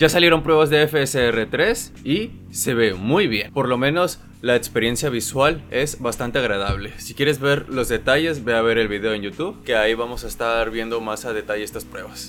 Ya salieron pruebas de FSR3 y se ve muy bien. Por lo menos la experiencia visual es bastante agradable. Si quieres ver los detalles, ve a ver el video en YouTube, que ahí vamos a estar viendo más a detalle estas pruebas.